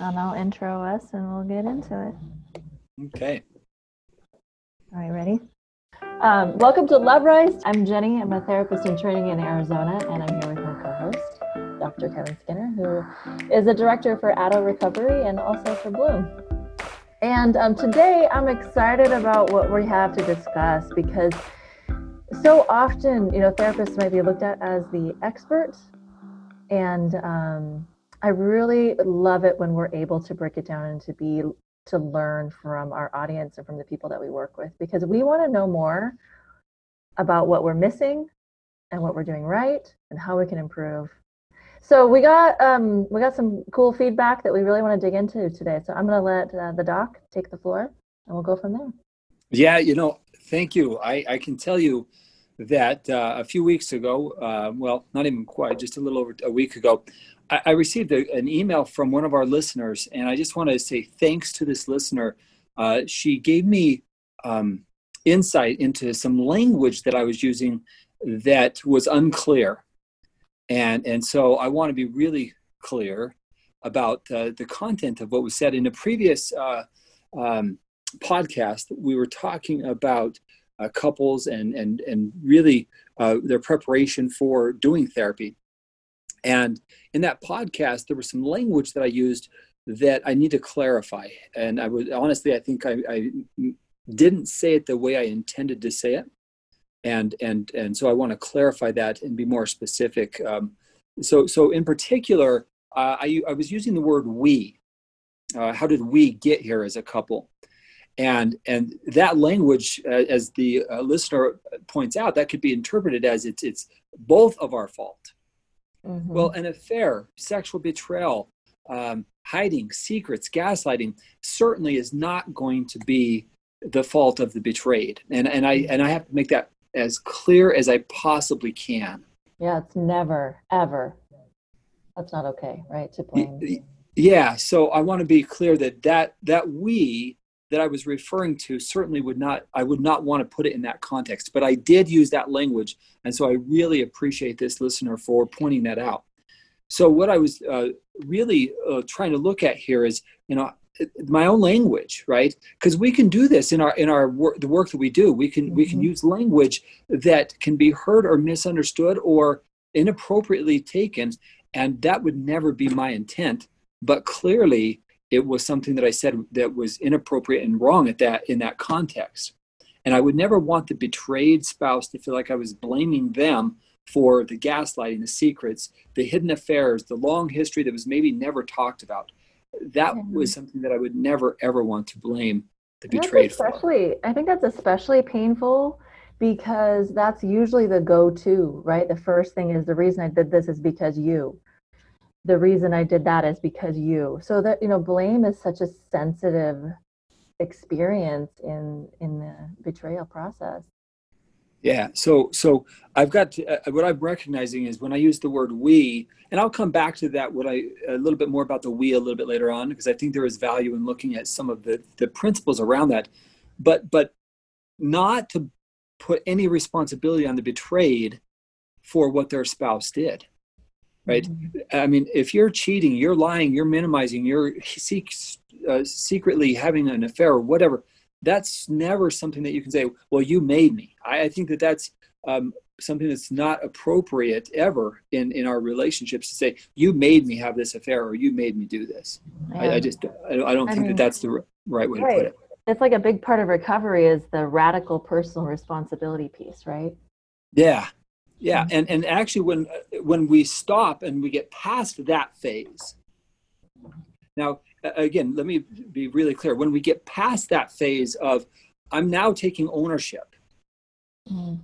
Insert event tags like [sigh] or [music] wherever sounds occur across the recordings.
and I'll intro us and we'll get into it. Okay. All right, ready? Um, welcome to Love Rise. I'm Jeni. I'm a therapist in training in Arizona, and I'm here with my co host, Dr. Kevin Skinner, who is a director for Addo Recovery and also for Bloom. And um, today I'm excited about what we have to discuss because so often, you know, therapists might be looked at as the expert. And um, I really love it when we're able to break it down and to be to learn from our audience and from the people that we work with because we want to know more about what we're missing and what we're doing right and how we can improve. So we got um, we got some cool feedback that we really want to dig into today. So I'm going to let uh, the doc take the floor and we'll go from there. Yeah, you know, thank you. I, I can tell you that uh, a few weeks ago, uh, well, not even quite, just a little over a week ago, I, I received a, an email from one of our listeners, and I just want to say thanks to this listener. Uh, she gave me um, insight into some language that I was using that was unclear, and and so I want to be really clear about uh, the content of what was said in a previous uh, um, podcast. We were talking about uh, couples and and and really uh, their preparation for doing therapy. And in that podcast, there was some language that I used that I need to clarify. And I would honestly, I think I, I didn't say it the way I intended to say it. And, and, and so I want to clarify that and be more specific. Um, so, so in particular, uh, I, I was using the word we. Uh, how did we get here as a couple? And, and that language, uh, as the uh, listener points out, that could be interpreted as it's, it's both of our fault Mm-hmm. Well, an affair, sexual betrayal, um, hiding, secrets, gaslighting certainly is not going to be the fault of the betrayed. And, and, I, and I have to make that as clear as I possibly can. Yeah, it's never, ever. That's not okay, right? To blame. Yeah, so I want to be clear that that, that we that I was referring to certainly would not I would not want to put it in that context, but I did use that language, and so I really appreciate this listener for pointing that out. So what I was uh, really uh, trying to look at here is, you know, my own language, right? Because we can do this in our in our work, the work that we do. We can mm-hmm. we can mm-hmm. use language that can be heard or misunderstood or inappropriately taken, and that would never be my intent. But clearly, it was something that I said that was inappropriate and wrong at that in that context. And I would never want the betrayed spouse to feel like I was blaming them for the gaslighting, the secrets, the hidden affairs, the long history that was maybe never talked about. That mm-hmm. was something that I would never ever want to blame the betrayed especially, for. I think that's especially painful because that's usually the go-to, right? The first thing is the reason I did this is because you the reason I did that is because you. So that you know, blame is such a sensitive experience in in the betrayal process. Yeah. So so I've got to, uh, what I'm recognizing is when I use the word we, and I'll come back to that what I a little bit more about the we a little bit later on because I think there is value in looking at some of the the principles around that, but but not to put any responsibility on the betrayed for what their spouse did right mm-hmm. i mean if you're cheating you're lying you're minimizing you're uh, secretly having an affair or whatever that's never something that you can say well you made me i, I think that that's um, something that's not appropriate ever in in our relationships to say you made me have this affair or you made me do this yeah. I, I, just i, I don't think mean, that that's the right way right. to put it it's like a big part of recovery is the radical personal responsibility piece right yeah yeah and and actually when when we stop and we get past that phase now again let me be really clear. When we get past that phase of i'm now taking ownership. Mm.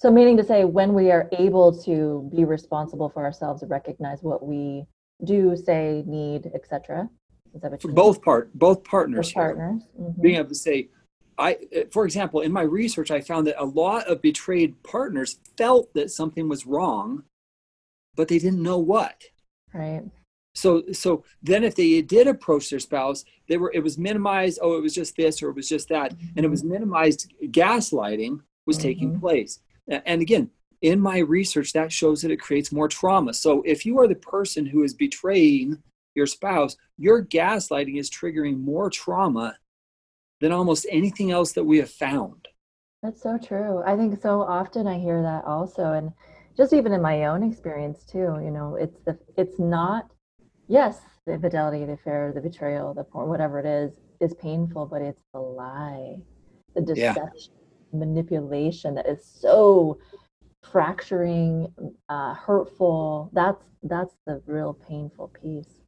so meaning to say when we are able to be responsible for ourselves and recognize what we do say need etc for both part both partners both partners mm-hmm. being able to say I, for example, in my research, I found that a lot of betrayed partners felt that something was wrong, but they didn't know what. Right. So, so then if they did approach their spouse, they were, it was minimized. Oh, it was just this or it was just that. Mm-hmm. And it was minimized gaslighting was mm-hmm. taking place. And again, in my research, that shows that it creates more trauma. So if you are the person who is betraying your spouse, your gaslighting is triggering more trauma than almost anything else that we have found. That's so true. I think so often I hear that also. And just even in my own experience too, you know, it's the it's not yes, the infidelity, the affair, the betrayal, the porn, whatever it is, is painful, but it's the lie, the deception, yeah. manipulation that is so fracturing, uh, hurtful. That's that's the real painful piece.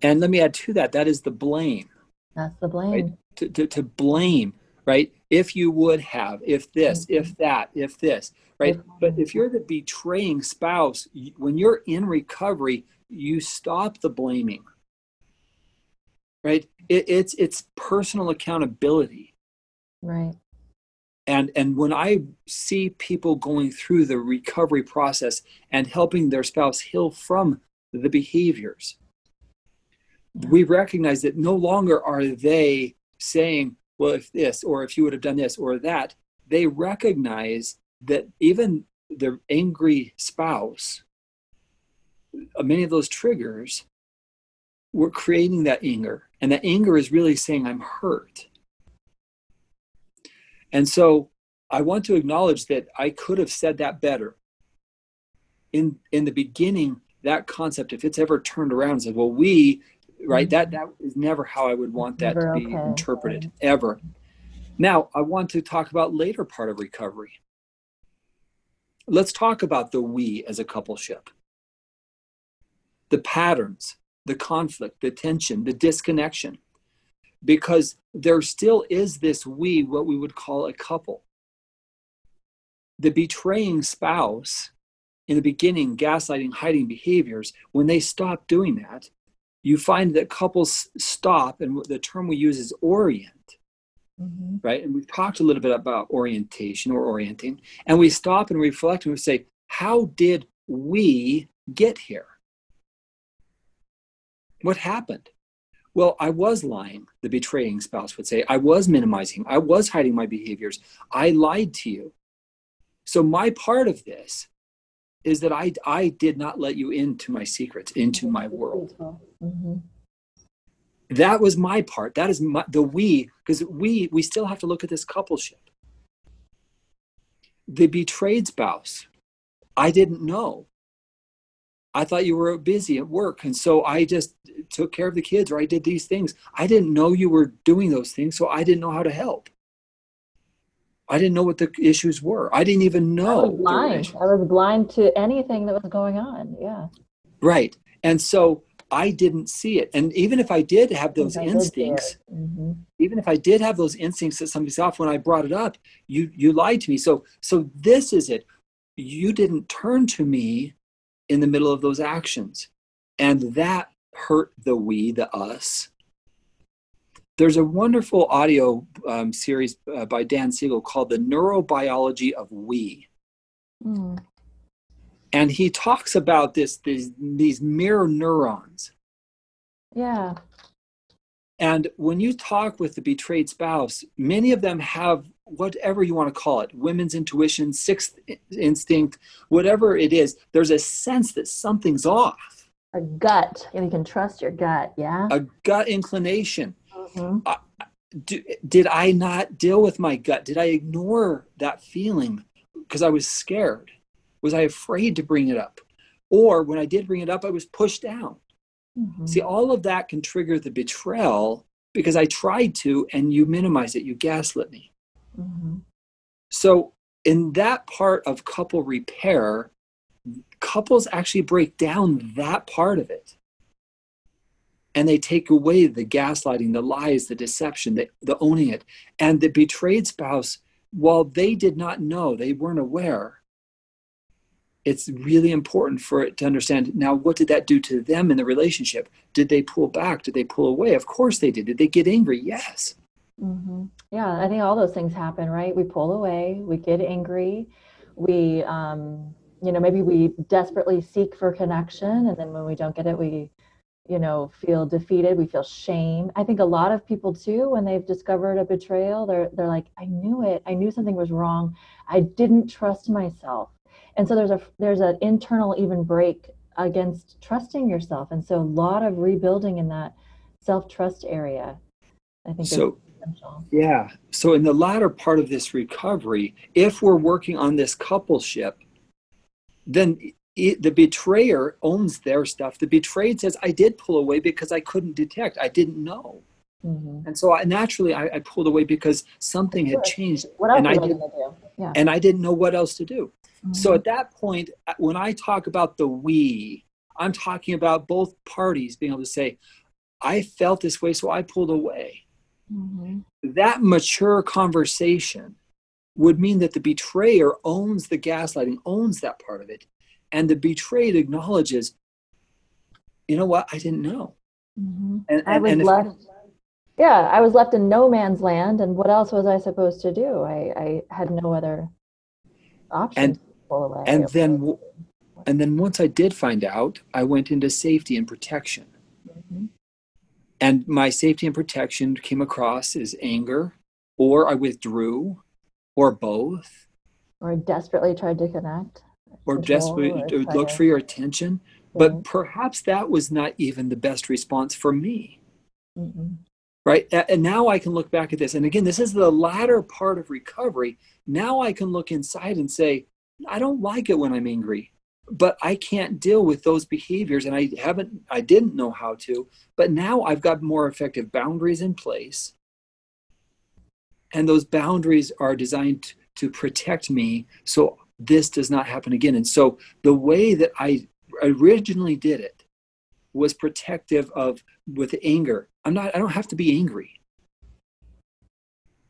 And let me add to that, that is the blame. That's the blame. Right? To, to, to blame, right? If you would have, if this, mm-hmm. if that, if this, right? Mm-hmm. But if you're the betraying spouse, when you're in recovery, you stop the blaming right it, it's it's personal accountability right and and when i see people going through the recovery process and helping their spouse heal from the behaviors yeah. we recognize that no longer are they saying well if this or if you would have done this or that they recognize that even their angry spouse uh, many of those triggers were creating that anger. And that anger is really saying, I'm hurt. And so I want to acknowledge that I could have said that better. In, in the beginning, that concept, if it's ever turned around and said, well, we, right, mm-hmm. that, that is never how I would want that never to be okay. interpreted, ever. Now, I want to talk about later part of recovery. Let's talk about the we as a coupleship the patterns, the conflict, the tension, the disconnection, because there still is this we, what we would call a couple. The betraying spouse, in the beginning, gaslighting, hiding behaviors, when they stop doing that, you find that couples stop, and the term we use is orient. Mm-hmm. Right. And we've talked a little bit about orientation or orienting, and we stop and reflect and we say, How did we get here? What happened? Well, I was lying, the betraying spouse would say. I was minimizing. I was hiding my behaviors. I lied to you. So, my part of this is that I, I did not let you into my secrets, into my world. Mm-hmm. That was my part. That is my, the we, because we, we still have to look at this coupleship. The betrayed spouse, I didn't know. I thought you were busy at work. And so I just took care of the kids or I did these things. I didn't know you were doing those things. So I didn't know how to help. I didn't know what the issues were. I didn't even know. I was blind. I was blind to anything that was going on. Yeah. Right. And so I didn't see it. And even if I did have those instincts, mm-hmm. even if I did have those instincts that somebody's off when I brought it up, you you lied to me. So so this is it. You didn't turn to me in the middle of those actions. And that hurt the we, the us. There's a wonderful audio um, series uh, by Dan Siegel called The Neurobiology of We. Mm. And he talks about this, these, these mirror neurons. Yeah. And when you talk with the betrayed spouse, many of them have whatever you want to call it women's intuition, sixth instinct, whatever it is, there's a sense that something's off. A gut, and you can trust your gut, yeah? A gut inclination. Mm-hmm. Uh, do, did I not deal with my gut? Did I ignore that feeling because I was scared? Was I afraid to bring it up? Or when I did bring it up, I was pushed down. Mm-hmm. See, all of that can trigger the betrayal because I tried to and you minimize it, you gaslit me. Mm-hmm. So, in that part of couple repair, couples actually break down that part of it. And they take away the gaslighting, the lies, the deception, the, the owning it. And the betrayed spouse, while they did not know, they weren't aware, it's really important for it to understand now what did that do to them in the relationship? Did they pull back? Did they pull away? Of course they did. Did they get angry? Yes. Mm-hmm. yeah i think all those things happen right? We pull away we get angry we um, you know maybe we desperately seek for connection and then when we don't get it we you know feel defeated we feel shame. I think a lot of people too when they've discovered a betrayal they're they're like i knew it. I knew something was wrong. I didn't trust myself. And so there's a there's an internal even break against trusting yourself. And so a lot of rebuilding in that self-trust area, I think so, Yeah. So in the latter part of this recovery, if we're working on this coupleship, then it, the betrayer owns their stuff. The betrayed says, I did pull away because I couldn't detect. I didn't know. Mm-hmm. And so I, naturally I, I, pulled away because something had changed. What else and I did, yeah. and I didn't know what else to do. Mm-hmm. So at that point, uh, when I talk about the we, I'm talking about both parties being able to say, I felt this way, so I pulled away. Mm-hmm. That mature conversation would mean that the betrayer owns the gaslighting, owns that part of it. And the betrayed acknowledges, you know what, I didn't know. Mm-hmm. And, and, I was left, yeah, I was left in no man's land. And what else was I supposed to do? I, I had no other option and, And then, and then once I did find out, I went into safety and protection. Mm-hmm. And my safety and protection came across as anger, or I withdrew, or both. Or desperately tried to connect. Or desperately looked for your attention. But perhaps that was not even the best response for me. Mm-hmm. Right. And now I can look back at this. And again, this is the latter part of recovery. Now I can look inside and say, I don't like it when I'm angry but I can't deal with those behaviors and I haven't I didn't know how to but now I've got more effective boundaries in place and those boundaries are designed to protect me so this does not happen again and so the way that I originally did it was protective of with anger I'm not I don't have to be angry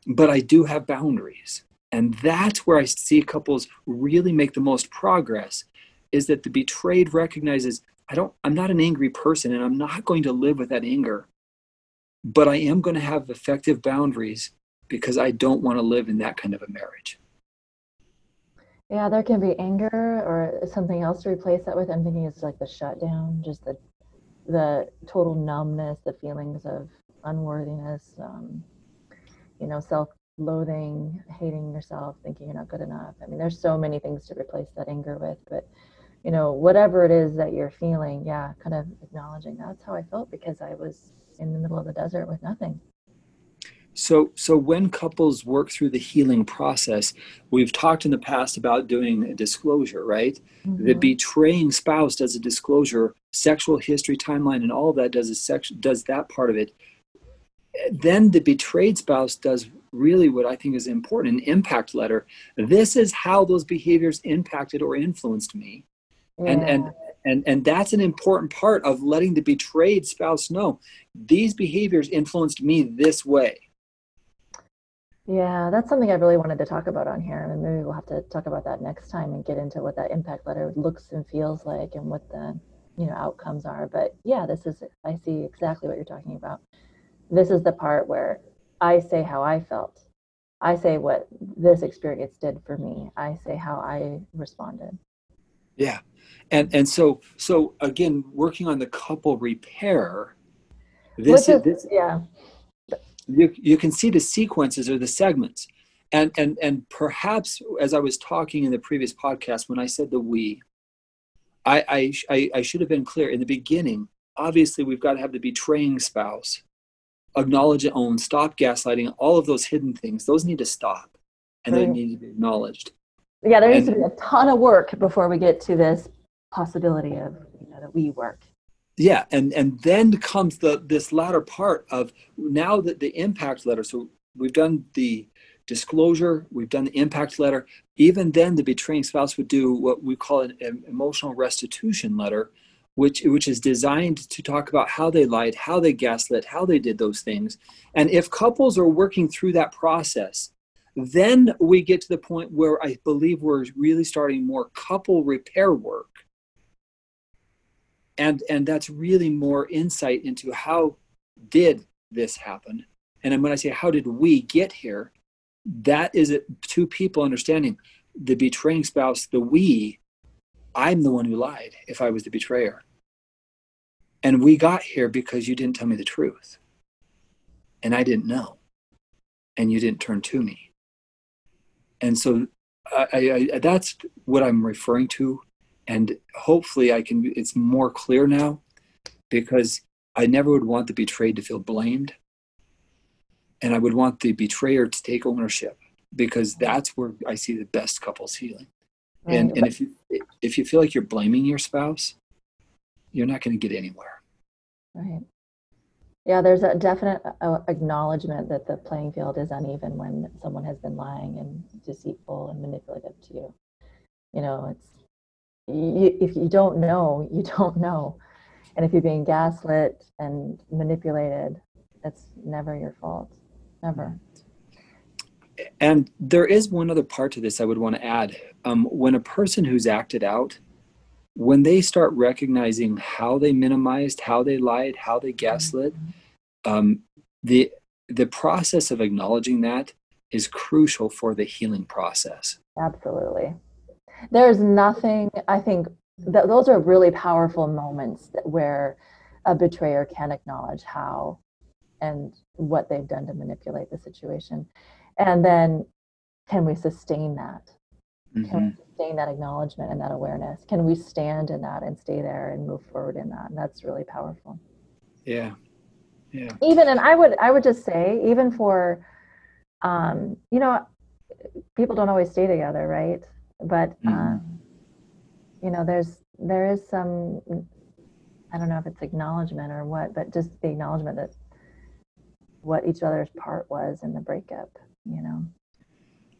but I do have boundaries and that's where I see couples really make the most progress is that the betrayed recognizes I don't I'm not an angry person and I'm not going to live with that anger. But I am going to have effective boundaries because I don't want to live in that kind of a marriage. Yeah, there can be anger or something else to replace that with. I'm thinking it's like the shutdown, just the the total numbness, the feelings of unworthiness, um, you know, self-loathing, hating yourself, thinking you're not good enough. I mean, there's so many things to replace that anger with, but you know, whatever it is that you're feeling, yeah, kind of acknowledging that's how I felt because I was in the middle of the desert with nothing. So, so when couples work through the healing process, we've talked in the past about doing a disclosure, right? Mm-hmm. The betraying spouse does a disclosure, sexual history timeline, and all of that does a sex, does that part of it. Then the betrayed spouse does really what I think is important an impact letter. This is how those behaviors impacted or influenced me and and and and that's an important part of letting the betrayed spouse know these behaviors influenced me this way yeah that's something i really wanted to talk about on here and maybe we'll have to talk about that next time and get into what that impact letter looks and feels like and what the you know outcomes are. But yeah this is i see exactly what you're talking about. This is the part where i say how i felt. I say what this experience did for me. I say how i responded. Yeah. And and so so again working on the couple repair this is, this, yeah you, you can see the sequences or the segments. And and and perhaps as i was talking in the previous podcast when i said the we i i i should have been clear. In the beginning obviously we've got to have the betraying spouse acknowledge and own stop gaslighting all of those hidden things. Those need to stop and they need to be acknowledged. Yeah there needs and, to be a ton of work before we get to this possibility of you know, that we work yeah and and then comes the this latter part of now that the impact letter so we've done the disclosure we've done the impact letter. Even then the betraying spouse would do what we call an, an emotional restitution letter which which is designed to talk about how they lied how they gaslit how they did those things. And if couples are working through that process then we get to the point where i believe we're really starting more couple repair work and and that's really more insight into how did this happen? And when i say how did we get here? That is it two people understanding the betraying spouse the we i'm the one who lied if i was the betrayer. And we got here because you didn't tell me the truth. And i didn't know. And you didn't turn to me. And so I, I, that's what i'm referring to and hopefully I can. It's more clear now because I never would want the betrayed to feel blamed, and I would want the betrayer to take ownership because that's where I see the best couples healing. Right. And and if you if you feel like you're blaming your spouse, you're not going to get anywhere. Right. Yeah, there's a definite uh, acknowledgement that the playing field is uneven when someone has been lying and deceitful and manipulative to you. You know, it's you, if you don't know, you don't know. And if you're being gaslit and manipulated, it's never your fault. Never. And there is one other part to this I would want to add. Um, when a person who's acted out, when they start recognizing how they minimized, how they lied, how they gaslit, um, the the process of acknowledging that is crucial for the healing process. Absolutely. There's nothing, I think, that those are really powerful moments where a betrayer can acknowledge how and what they've done to manipulate the situation. And then can we sustain that? Mm-hmm. Can we mm-hmm. sustain that acknowledgement and that awareness? Can we stand in that and stay there and move forward in that? And that's really powerful. Yeah. Yeah. Even and I would I would just say, even for um, you know, people don't always stay together, right? But mm-hmm. um, you know, there's there is some I don't know if it's acknowledgement or what, but just the acknowledgement that what each other's part was in the breakup, you know?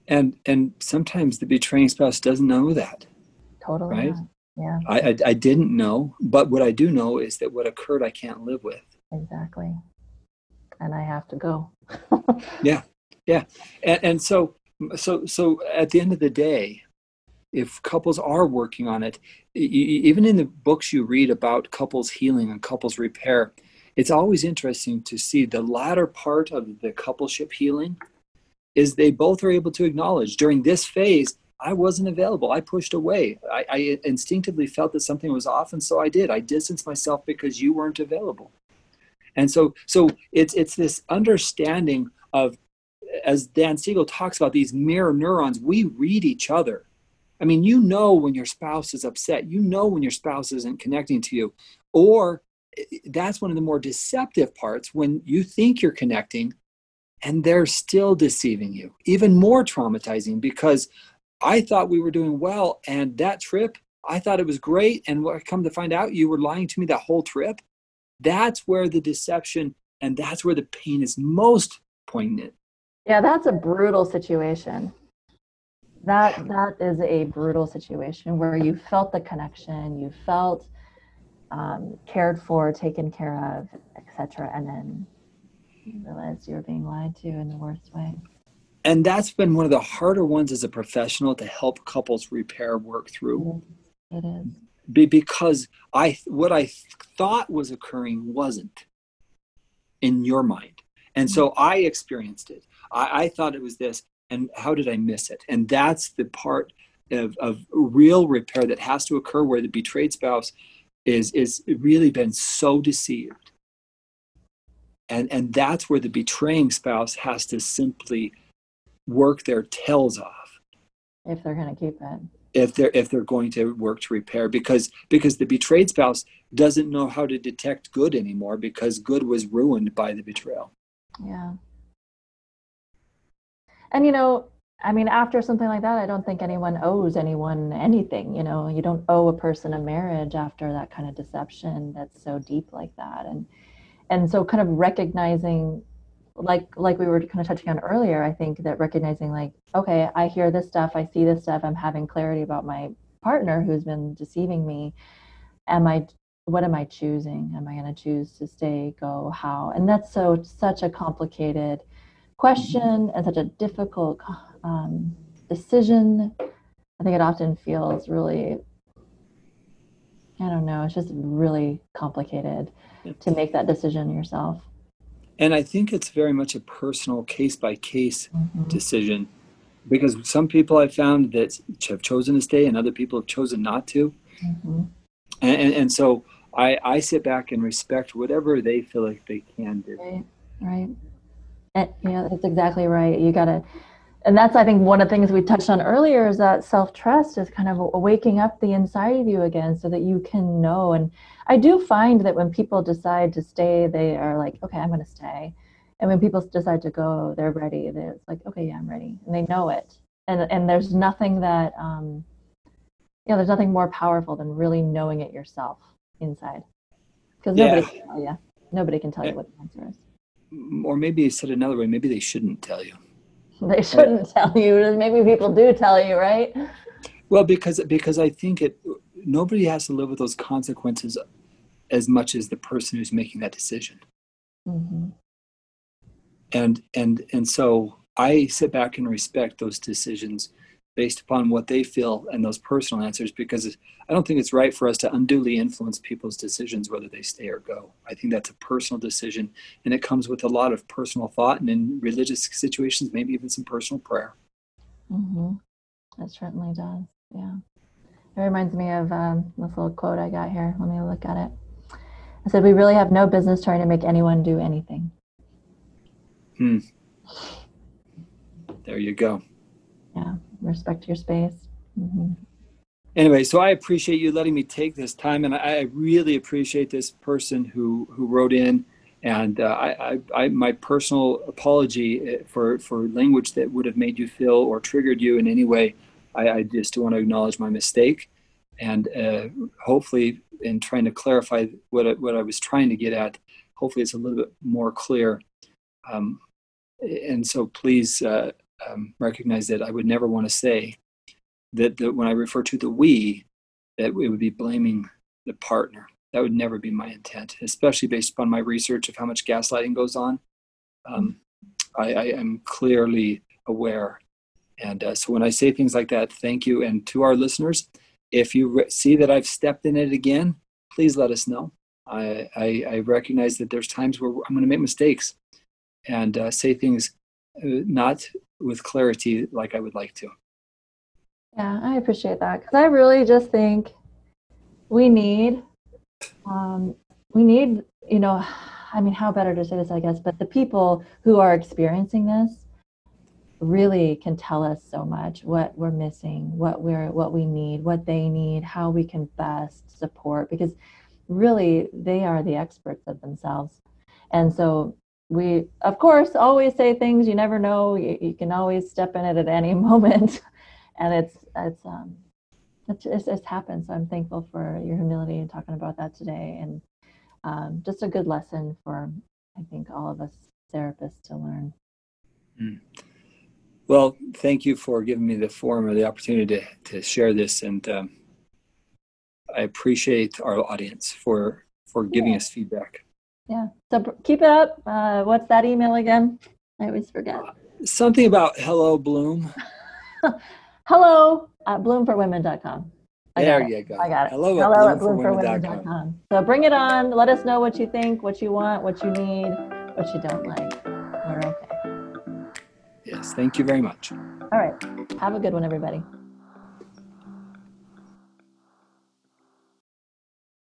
And and sometimes the betraying spouse doesn't know that totally right? yeah. I, I, I didn't know but what i do know is that what occurred i can't live with. Exactly. And i have to go. [laughs] Yeah yeah. And, and so so so at the end of the day if couples are working on it even in the books you read about couples healing and couples repair it's always interesting to see the latter part of the coupleship healing is they both are able to acknowledge during this phase I wasn't available. I pushed away. I, I, instinctively felt that something was off, and so I did. I distanced myself because you weren't available. And so, so it's it's this understanding of, as Dan Siegel talks about these mirror neurons. We read each other. I mean, you know when your spouse is upset. You know when your spouse isn't connecting to you, or eh, that's one of the more deceptive parts when you think you're connecting and they're still deceiving you. Even more traumatizing because I thought we were doing well, and that trip, I thought it was great. And what I come to find out, you were lying to me that whole trip. That's where the deception and that's where the pain is most poignant. Yeah, that's a brutal situation. That that is a brutal situation where you felt the connection, you felt um, cared for, taken care of, etc., and then you realized you were being lied to in the worst way. And that's been one of the harder ones as a professional to help couples repair work through. It is. Be, because I what I thought was occurring wasn't in your mind. And so mm-hmm. I experienced it. I, I thought it was this, and how did I miss it? And that's the part of, of real repair that has to occur where the betrayed spouse is is really been so deceived. And and that's where the betraying spouse has to simply work their tails off. If they're going to keep it. If they're if they're going to work to repair because because the betrayed spouse doesn't know how to detect good anymore because good was ruined by the betrayal. Yeah and you know i mean after something like that i don't think anyone owes anyone anything you know? You don't owe a person a marriage after that kind of deception that's so deep like that. And and so kind of recognizing like like we were kind of touching on earlier i think that recognizing like okay i hear this stuff i see this stuff i'm having clarity about my partner who's been deceiving me. Am i what am i choosing? Am i going to choose to stay go how? And that's so such a complicated question and such a difficult um, decision i think it often feels really i don't know it's just really complicated to make that decision yourself. And I think it's very much a personal case by case decision because some people I've found that have chosen to stay and other people have chosen not to. Mm-hmm. And, and, and, so I, I sit back and respect whatever they feel like they can do. Right, right. And, yeah, that's exactly right. You got to, and that's i think one of the things we touched on earlier is that self-trust is kind of waking up the inside of you again so that you can know. And i do find that when people decide to stay they are like okay i'm going to stay. And when people decide to go they're ready. They're like okay yeah i'm ready. And they know it. And and there's nothing that um you know there's nothing more powerful than really knowing it yourself inside. Because nobody yeah. can tell you nobody can tell you what the answer is or maybe said another way maybe they shouldn't tell you they shouldn't tell you. Maybe people do tell you, right? Well, because because I think it nobody has to live with those consequences as much as the person who's making that decision. Mm-hmm. And and and so I sit back and respect those decisions based upon what they feel and those personal answers because I don't think it's right for us to unduly influence people's decisions whether they stay or go. I think that's a personal decision and it comes with a lot of personal thought and in religious situations, maybe even some personal prayer. Mm-hmm. It certainly does. Yeah. It reminds me of um, this little quote I got here. Let me look at it. I said, We really have no business trying to make anyone do anything. Hmm. There you go. Yeah respect your space. Mm-hmm. Anyway, so I appreciate you letting me take this time, and I really appreciate this person who who wrote in. And uh, I, I, I, my personal apology uh, for for language that would have made you feel or triggered you in any way. I, I just want to acknowledge my mistake, and uh, hopefully, in trying to clarify what I, what I was trying to get at, hopefully it's a little bit more clear. Um, and so please uh, um, recognize that I would never want to say that, when I refer to the we, that it would be blaming the partner. That would never be my intent, especially based upon my research of how much gaslighting goes on. Um, I, I, am clearly aware. And uh, so when I say things like that, thank you. And to our listeners, if you re- see that I've stepped in it again, please let us know. I, I, I recognize that there's times where I'm going to make mistakes and uh, say things not with clarity like I would like to. Yeah, I appreciate that because I really just think we need, um, we need, you know, I mean, how better to say this, I guess, but the people who are experiencing this really can tell us so much what we're missing, what we're, what we need, what they need, how we can best support because really they are the experts of themselves. And so we of course always say things you never know you, you can always step in it at any [laughs] moment. And it's it's um it just, it happens so i'm thankful for your humility and talking about that today. And um, just a good lesson for i think all of us therapists to learn. Mm. well thank you for giving me the forum or the opportunity to, to share this. And um, i appreciate our audience for for giving yeah. us feedback yeah. So keep it up. Uh, what's that email again? I always forget. Something about hello Bloom. [laughs] hello at bloomforwomen.com. I there you go. I got it. Hello, hello at, bloomforwomen.com. So bring it on. Let us know what you think, what you want, what you need, what you don't like. We're okay. Yes. Thank you very much. All right. Have a good one, everybody.